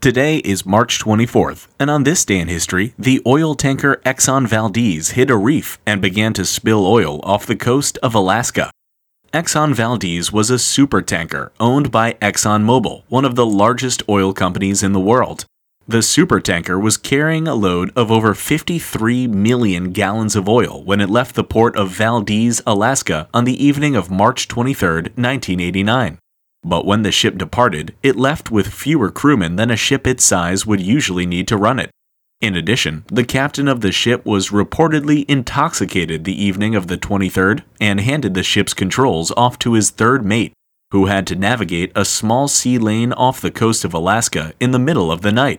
Today is March 24th, and on this day in history, the oil tanker Exxon Valdez hit a reef and began to spill oil off the coast of Alaska. Exxon Valdez was a supertanker owned by ExxonMobil, one of the largest oil companies in the world. The supertanker was carrying a load of over 53 million gallons of oil when it left the port of Valdez, Alaska on the evening of March 23, 1989. But when the ship departed, it left with fewer crewmen than a ship its size would usually need to run it. In addition, the captain of the ship was reportedly intoxicated the evening of the 23rd and handed the ship's controls off to his third mate, who had to navigate a small sea lane off the coast of Alaska in the middle of the night.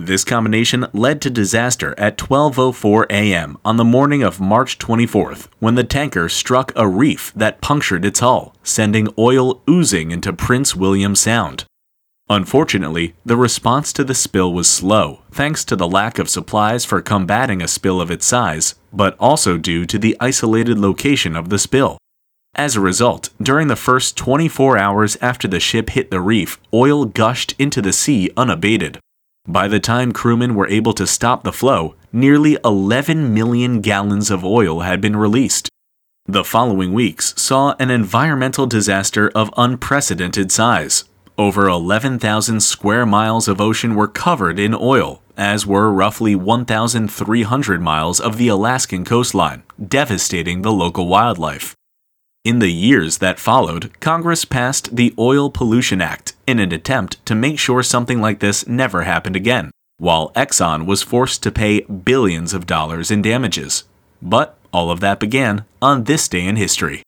This combination led to disaster at 12:04 a.m. on the morning of March 24th when the tanker struck a reef that punctured its hull, sending oil oozing into Prince William Sound. Unfortunately, the response to the spill was slow, thanks to the lack of supplies for combating a spill of its size, but also due to the isolated location of the spill. As a result, during the first 24 hours after the ship hit the reef, oil gushed into the sea unabated. By the time crewmen were able to stop the flow, nearly 11 million gallons of oil had been released. The following weeks saw an environmental disaster of unprecedented size. Over 11,000 square miles of ocean were covered in oil, as were roughly 1,300 miles of the Alaskan coastline, devastating the local wildlife. In the years that followed, Congress passed the Oil Pollution Act in an attempt to make sure something like this never happened again, while Exxon was forced to pay billions of dollars in damages. But all of that began on this day in history.